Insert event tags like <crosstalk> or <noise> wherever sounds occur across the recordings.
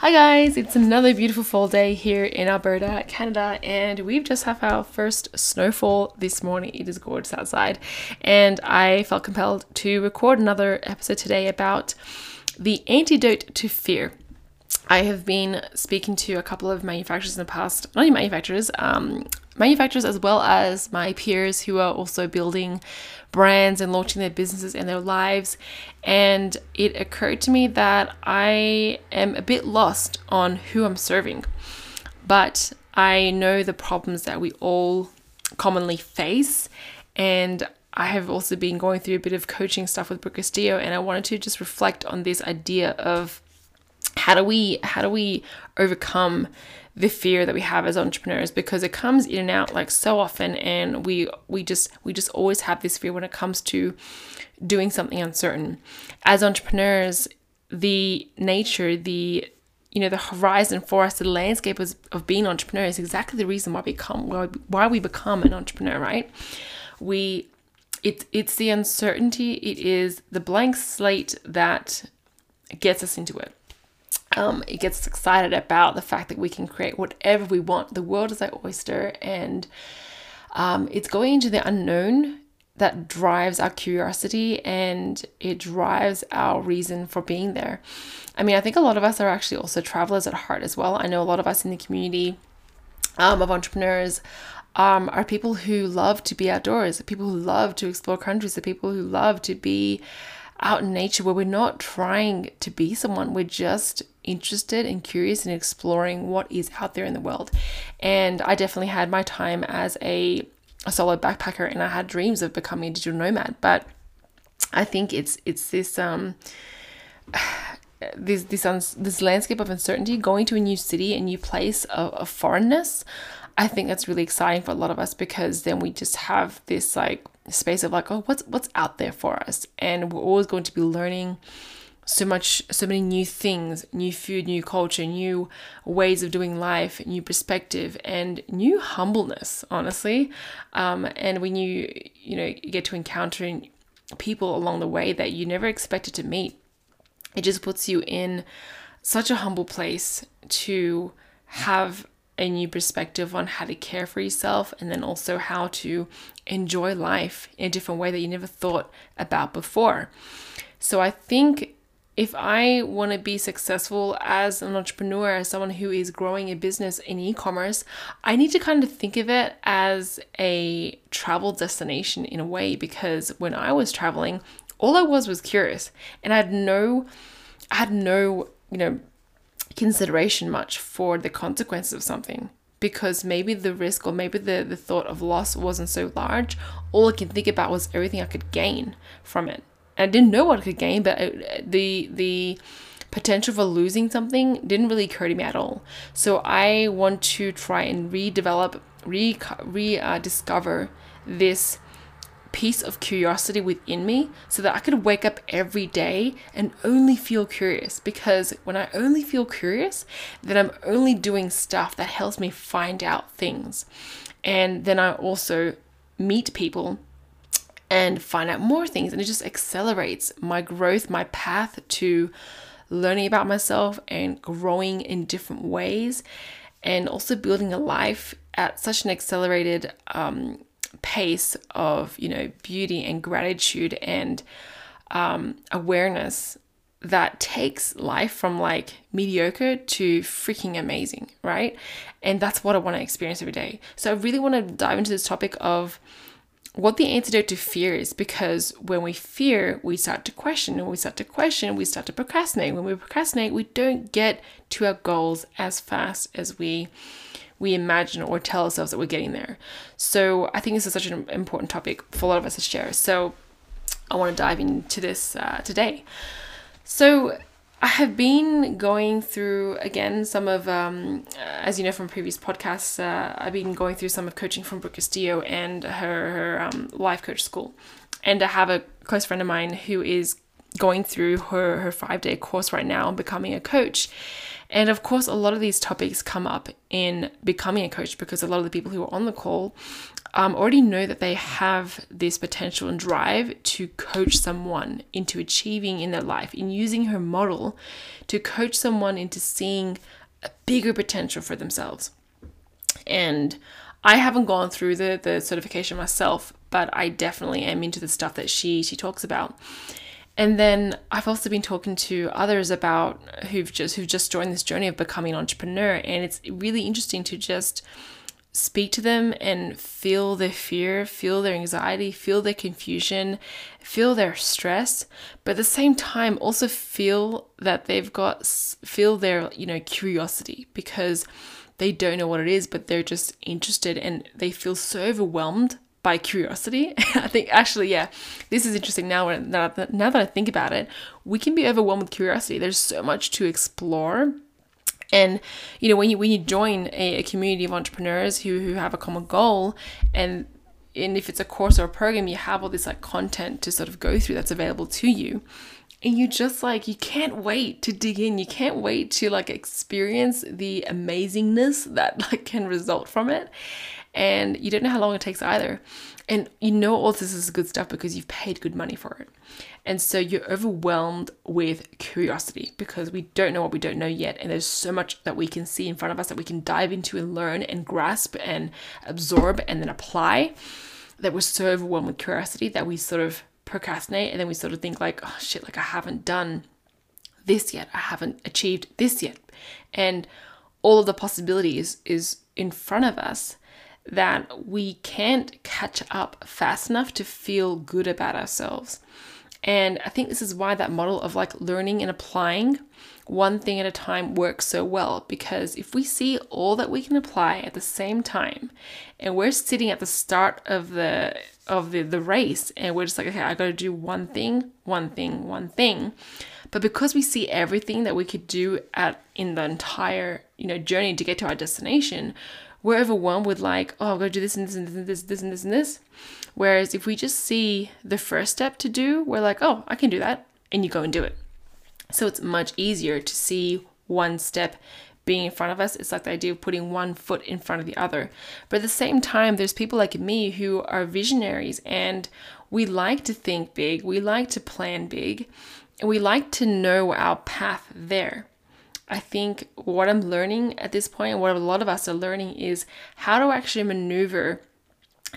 Hi guys, it's another beautiful fall day here in Alberta, Canada, and we've just had our first snowfall this morning. It is gorgeous outside, and I felt compelled to record another episode today about the antidote to fear. I have been speaking to a couple of manufacturers in the past, not only manufacturers, um, manufacturers as well as my peers who are also building brands and launching their businesses and their lives. And it occurred to me that I am a bit lost on who I'm serving. But I know the problems that we all commonly face. And I have also been going through a bit of coaching stuff with Brooke Castillo, and I wanted to just reflect on this idea of how do we how do we overcome the fear that we have as entrepreneurs? Because it comes in and out like so often and we we just we just always have this fear when it comes to doing something uncertain. As entrepreneurs the nature the you know the horizon for us the landscape of, of being entrepreneurs is exactly the reason why we become why, why we become an entrepreneur right? We it, it's the uncertainty it is the blank slate that gets us into it um, it gets excited about the fact that we can create whatever we want. The world is our oyster, and um, it's going into the unknown that drives our curiosity and it drives our reason for being there. I mean, I think a lot of us are actually also travelers at heart as well. I know a lot of us in the community um, of entrepreneurs um, are people who love to be outdoors, people who love to explore countries, the people who love to be out in nature where we're not trying to be someone, we're just interested and curious in exploring what is out there in the world. And I definitely had my time as a, a solo backpacker and I had dreams of becoming a digital nomad, but I think it's it's this um <sighs> this this uns- this landscape of uncertainty, going to a new city, a new place of, of foreignness. I think that's really exciting for a lot of us because then we just have this like space of like, oh, what's what's out there for us, and we're always going to be learning so much so many new things new food new culture new ways of doing life new perspective and new humbleness honestly um, and when you you know get to encounter people along the way that you never expected to meet it just puts you in such a humble place to have a new perspective on how to care for yourself and then also how to enjoy life in a different way that you never thought about before. So I think if I want to be successful as an entrepreneur, as someone who is growing a business in e commerce, I need to kind of think of it as a travel destination in a way because when I was traveling, all I was was curious and I had no, I had no, you know, consideration much for the consequences of something because maybe the risk or maybe the, the thought of loss wasn't so large. All I could think about was everything I could gain from it. I didn't know what I could gain, but the the potential for losing something didn't really occur to me at all. So I want to try and redevelop, re rediscover uh, this piece of curiosity within me so that I could wake up every day and only feel curious because when I only feel curious then I'm only doing stuff that helps me find out things and then I also meet people and find out more things. And it just accelerates my growth, my path to learning about myself and growing in different ways, and also building a life at such an accelerated um, pace of, you know, beauty and gratitude and um, awareness that takes life from like mediocre to freaking amazing, right? And that's what I want to experience every day. So I really want to dive into this topic of what the antidote to fear is because when we fear, we start to question. And when we start to question, we start to procrastinate. When we procrastinate, we don't get to our goals as fast as we we imagine or tell ourselves that we're getting there. So I think this is such an important topic for a lot of us to share. So I want to dive into this uh, today. So I have been going through again some of, um, as you know from previous podcasts, uh, I've been going through some of coaching from Brooke Castillo and her her um, life coach school, and I have a close friend of mine who is going through her, her five day course right now becoming a coach. And of course, a lot of these topics come up in becoming a coach because a lot of the people who are on the call um, already know that they have this potential and drive to coach someone into achieving in their life, in using her model to coach someone into seeing a bigger potential for themselves. And I haven't gone through the, the certification myself, but I definitely am into the stuff that she she talks about. And then I've also been talking to others about who've just who've just joined this journey of becoming an entrepreneur, and it's really interesting to just speak to them and feel their fear, feel their anxiety, feel their confusion, feel their stress, but at the same time also feel that they've got feel their, you know, curiosity because they don't know what it is, but they're just interested and they feel so overwhelmed by curiosity. <laughs> I think actually, yeah, this is interesting now. Now that, I think about it, we can be overwhelmed with curiosity. There's so much to explore. And you know, when you when you join a, a community of entrepreneurs who who have a common goal, and and if it's a course or a program, you have all this like content to sort of go through that's available to you and you just like you can't wait to dig in you can't wait to like experience the amazingness that like can result from it and you don't know how long it takes either. And you know all this is good stuff because you've paid good money for it. And so you're overwhelmed with curiosity because we don't know what we don't know yet. And there's so much that we can see in front of us that we can dive into and learn and grasp and absorb and then apply that we're so overwhelmed with curiosity that we sort of procrastinate and then we sort of think like, oh shit, like I haven't done this yet. I haven't achieved this yet. And all of the possibilities is in front of us that we can't catch up fast enough to feel good about ourselves. And I think this is why that model of like learning and applying one thing at a time works so well because if we see all that we can apply at the same time and we're sitting at the start of the of the, the race and we're just like okay I got to do one thing one thing one thing but because we see everything that we could do at in the entire you know journey to get to our destination we're overwhelmed with like, oh, I've got to do this and this and this and this, this and this and this. Whereas if we just see the first step to do, we're like, oh, I can do that. And you go and do it. So it's much easier to see one step being in front of us. It's like the idea of putting one foot in front of the other. But at the same time, there's people like me who are visionaries and we like to think big, we like to plan big, and we like to know our path there. I think what I'm learning at this point, and what a lot of us are learning, is how to actually maneuver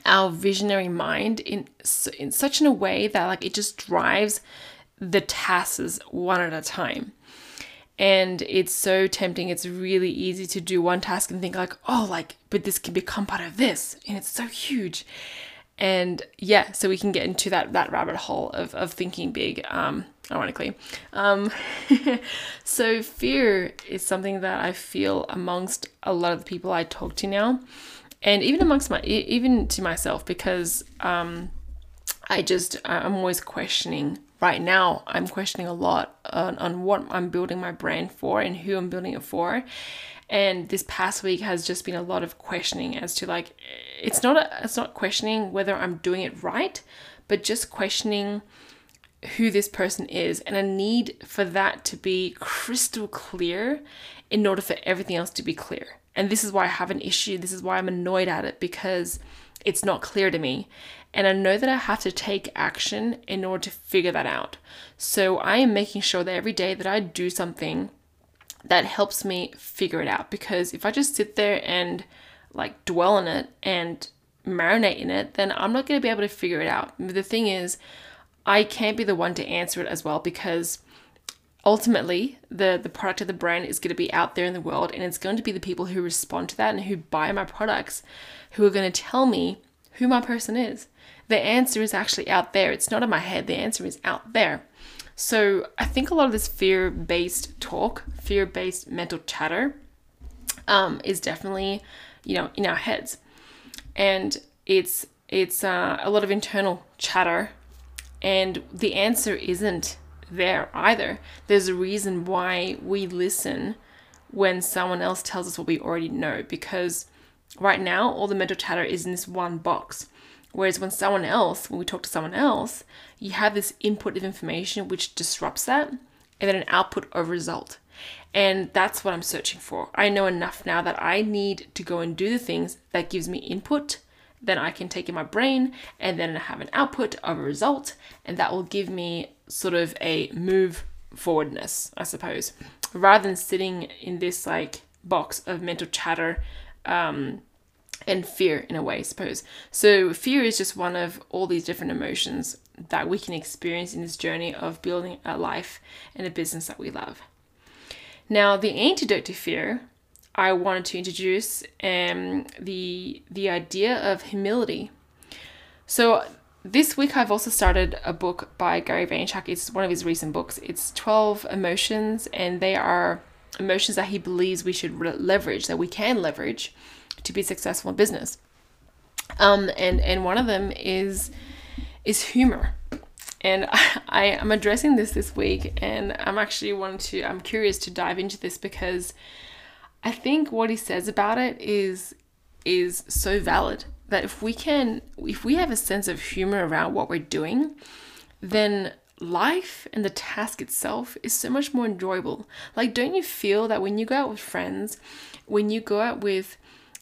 our visionary mind in in such in a way that like it just drives the tasks one at a time. And it's so tempting. It's really easy to do one task and think like, oh, like, but this can become part of this, and it's so huge. And yeah, so we can get into that that rabbit hole of of thinking big. Um, ironically. Um, <laughs> so, fear is something that I feel amongst a lot of the people I talk to now, and even amongst my, even to myself, because um, I just, I'm always questioning. Right now, I'm questioning a lot on, on what I'm building my brand for and who I'm building it for. And this past week has just been a lot of questioning as to like, it's not a, it's not questioning whether I'm doing it right, but just questioning who this person is and a need for that to be crystal clear in order for everything else to be clear. And this is why I have an issue. This is why I'm annoyed at it because it's not clear to me. And I know that I have to take action in order to figure that out. So I am making sure that every day that I do something that helps me figure it out. Because if I just sit there and like dwell on it and marinate in it, then I'm not going to be able to figure it out. The thing is, I can't be the one to answer it as well because ultimately the the product of the brand is going to be out there in the world and it's going to be the people who respond to that and who buy my products who are going to tell me who my person is. The answer is actually out there. It's not in my head. The answer is out there. So I think a lot of this fear-based talk, fear-based mental chatter, um, is definitely, you know, in our heads, and it's it's uh, a lot of internal chatter and the answer isn't there either. There's a reason why we listen when someone else tells us what we already know because right now all the mental chatter is in this one box. Whereas when someone else, when we talk to someone else, you have this input of information which disrupts that, and then an output of result. And that's what I'm searching for. I know enough now that I need to go and do the things that gives me input, then I can take in my brain and then have an output of a result, and that will give me sort of a move forwardness, I suppose, rather than sitting in this like box of mental chatter um, and fear in a way, I suppose. So, fear is just one of all these different emotions that we can experience in this journey of building a life and a business that we love. Now, the antidote to fear, I wanted to introduce um, the the idea of humility. So this week I've also started a book by Gary Vaynerchuk. It's one of his recent books. It's 12 emotions and they are emotions that he believes we should re- leverage, that we can leverage to be successful in business. Um, and and one of them is is humor. And <laughs> I, I am addressing this this week, and I'm actually wanting to. I'm curious to dive into this because I think what he says about it is is so valid that if we can if we have a sense of humor around what we're doing, then life and the task itself is so much more enjoyable. Like, don't you feel that when you go out with friends, when you go out with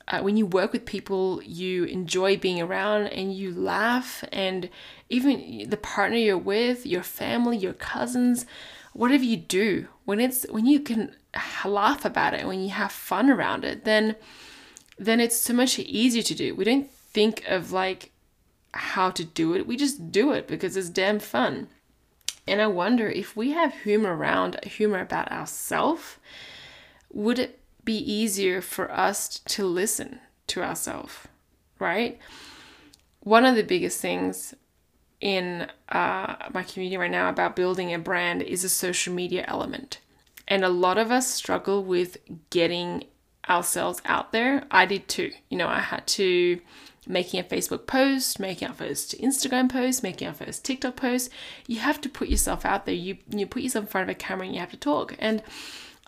uh, when you work with people you enjoy being around and you laugh and even the partner you're with your family your cousins whatever you do when it's when you can laugh about it when you have fun around it then then it's so much easier to do we don't think of like how to do it we just do it because it's damn fun and i wonder if we have humor around humor about ourselves would it be easier for us to listen to ourselves, right? One of the biggest things in uh, my community right now about building a brand is a social media element. And a lot of us struggle with getting ourselves out there. I did too. You know, I had to making a Facebook post, making our first Instagram post, making our first TikTok post. You have to put yourself out there. You you put yourself in front of a camera and you have to talk. And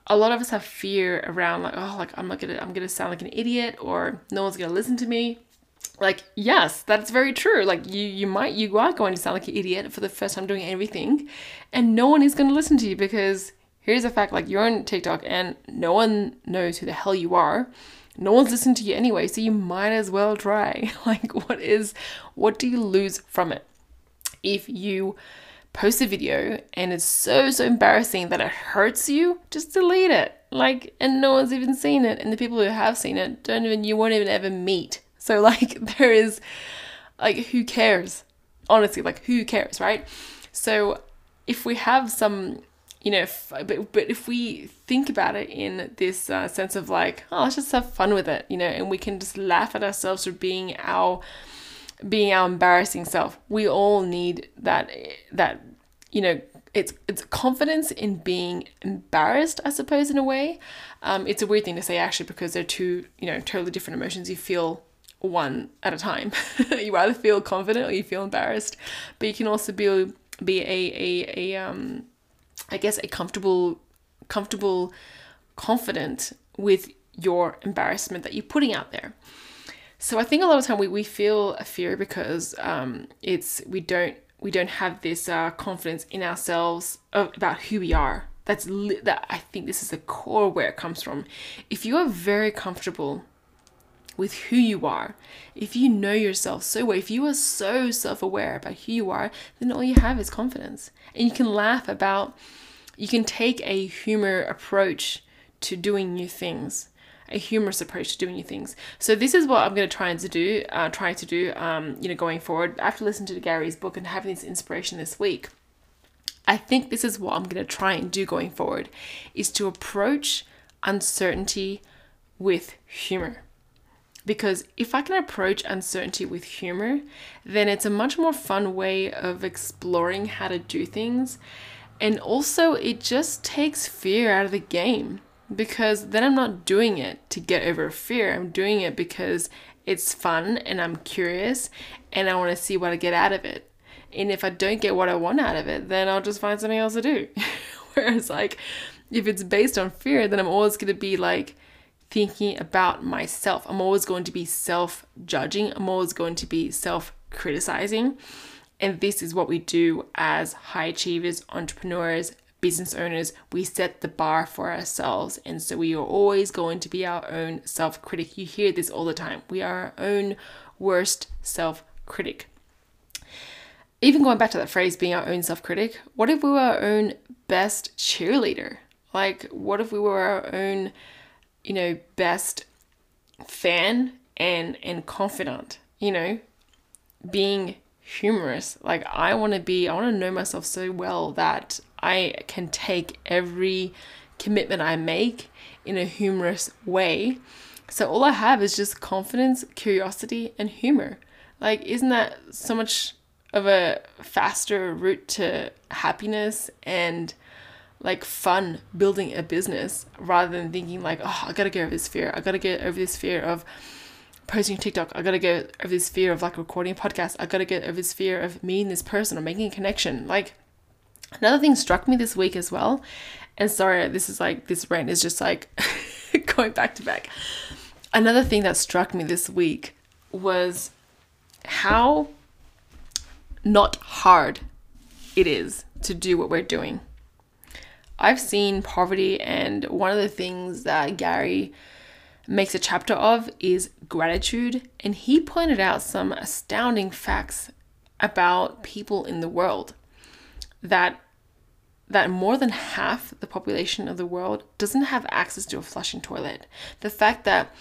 a lot of us have fear around like oh like I'm not gonna I'm gonna sound like an idiot or no one's gonna listen to me. Like yes, that's very true. Like you you might you are going to sound like an idiot for the first time doing everything, and no one is gonna listen to you because here's a fact like you're on TikTok and no one knows who the hell you are. No one's listening to you anyway, so you might as well try. <laughs> like what is what do you lose from it? If you post a video and it's so so embarrassing that it hurts you, just delete it. Like and no one's even seen it and the people who have seen it don't even you won't even ever meet. So <laughs> like there is like who cares? Honestly, like who cares, right? So if we have some you know, but, but if we think about it in this uh, sense of like, oh, let's just have fun with it, you know, and we can just laugh at ourselves for being our being our embarrassing self. We all need that that you know it's it's confidence in being embarrassed, I suppose, in a way. Um, it's a weird thing to say actually because they're two you know totally different emotions. You feel one at a time. <laughs> you either feel confident or you feel embarrassed, but you can also be be a a, a um I guess a comfortable comfortable confident with your embarrassment that you're putting out there. So I think a lot of time we, we feel a fear because um, it's we don't we don't have this uh, confidence in ourselves of, about who we are. That's li- that I think this is the core where it comes from. If you are very comfortable with who you are, if you know yourself so well, if you are so self-aware about who you are, then all you have is confidence, and you can laugh about. You can take a humor approach to doing new things a humorous approach to doing new things. So this is what I'm going to try and to do, uh, try to do, um, you know, going forward. After listening to Gary's book and having this inspiration this week, I think this is what I'm going to try and do going forward, is to approach uncertainty with humor. Because if I can approach uncertainty with humor, then it's a much more fun way of exploring how to do things. And also, it just takes fear out of the game because then I'm not doing it to get over fear. I'm doing it because it's fun and I'm curious and I want to see what I get out of it. And if I don't get what I want out of it, then I'll just find something else to do. <laughs> Whereas, like, if it's based on fear, then I'm always going to be like thinking about myself. I'm always going to be self judging. I'm always going to be self criticizing. And this is what we do as high achievers, entrepreneurs, business owners. We set the bar for ourselves. And so we are always going to be our own self critic. You hear this all the time. We are our own worst self critic. Even going back to that phrase, being our own self critic, what if we were our own best cheerleader? Like, what if we were our own, you know, best fan and and confidant? You know, being humorous. Like, I want to be, I want to know myself so well that I can take every commitment I make in a humorous way. So all I have is just confidence, curiosity, and humor. Like, isn't that so much of a faster route to happiness and like fun building a business rather than thinking like, oh, I gotta get over this fear. I gotta get over this fear of posting TikTok. I gotta get over this fear of like recording a podcast. I gotta get over this fear of meeting this person or making a connection. Like another thing struck me this week as well. And sorry, this is like this rant is just like <laughs> going back to back. Another thing that struck me this week was how not hard it is to do what we're doing. I've seen poverty, and one of the things that Gary makes a chapter of is gratitude, and he pointed out some astounding facts about people in the world that that more than half the population of the world doesn't have access to a flushing toilet. The fact that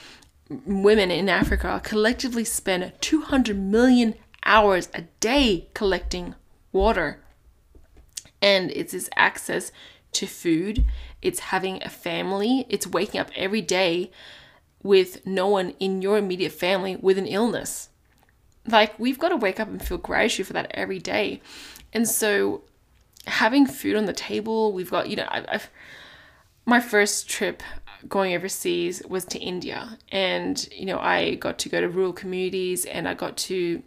women in Africa collectively spend 200 million hours a day collecting water. And it's this access to food, it's having a family, it's waking up every day with no one in your immediate family with an illness. Like, we've got to wake up and feel gratitude for that every day. And so, having food on the table, we've got, you know, I've, I've my first trip going overseas was to India. And, you know, I got to go to rural communities and I got to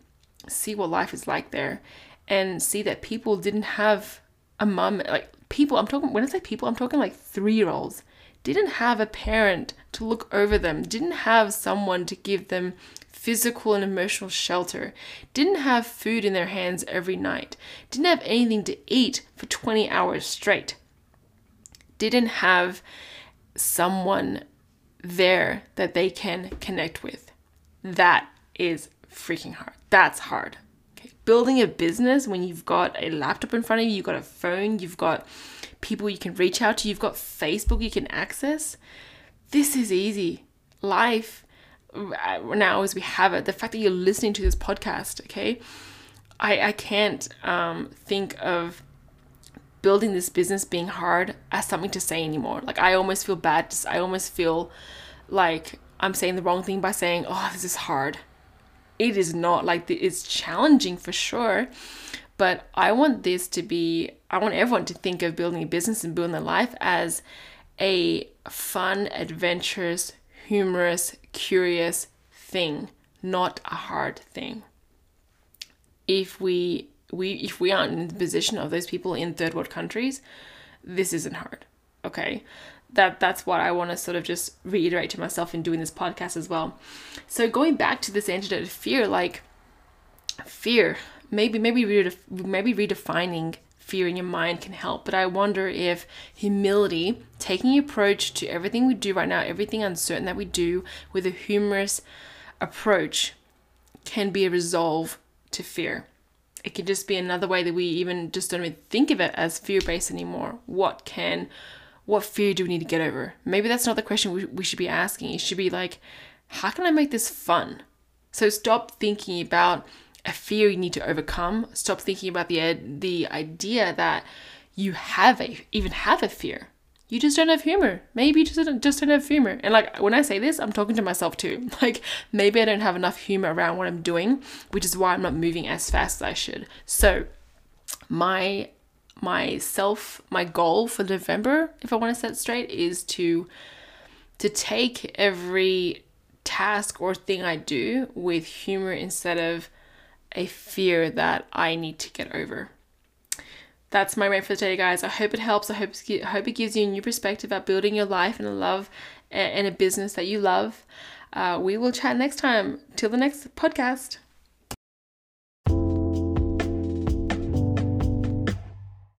see what life is like there and see that people didn't have a mom like people i'm talking when i say people i'm talking like three year olds didn't have a parent to look over them didn't have someone to give them physical and emotional shelter didn't have food in their hands every night didn't have anything to eat for 20 hours straight didn't have someone there that they can connect with that is freaking hard that's hard. Building a business when you've got a laptop in front of you, you've got a phone, you've got people you can reach out to, you've got Facebook you can access. This is easy. Life now as we have it, the fact that you're listening to this podcast, okay? I, I can't um, think of building this business being hard as something to say anymore. Like I almost feel bad. I almost feel like I'm saying the wrong thing by saying, "Oh, this is hard." It is not like it's challenging for sure but i want this to be i want everyone to think of building a business and building a life as a fun adventurous humorous curious thing not a hard thing. If we we if we aren't in the position of those people in third world countries this isn't hard okay that that's what I want to sort of just reiterate to myself in doing this podcast as well. So going back to this antidote of fear, like fear, maybe maybe redef- maybe redefining fear in your mind can help. But I wonder if humility, taking approach to everything we do right now, everything uncertain that we do, with a humorous approach, can be a resolve to fear. It can just be another way that we even just don't even think of it as fear based anymore. What can what fear do we need to get over? Maybe that's not the question we, we should be asking. It should be like, how can I make this fun? So stop thinking about a fear you need to overcome. Stop thinking about the the idea that you have a even have a fear. You just don't have humor. Maybe you just just don't have humor. And like when I say this, I'm talking to myself too. <laughs> Like maybe I don't have enough humor around what I'm doing, which is why I'm not moving as fast as I should. So my myself my goal for November, if I want to set straight, is to to take every task or thing I do with humor instead of a fear that I need to get over. That's my rant for today, guys. I hope it helps. I hope I hope it gives you a new perspective about building your life and a love and a business that you love. Uh, we will chat next time. Till the next podcast.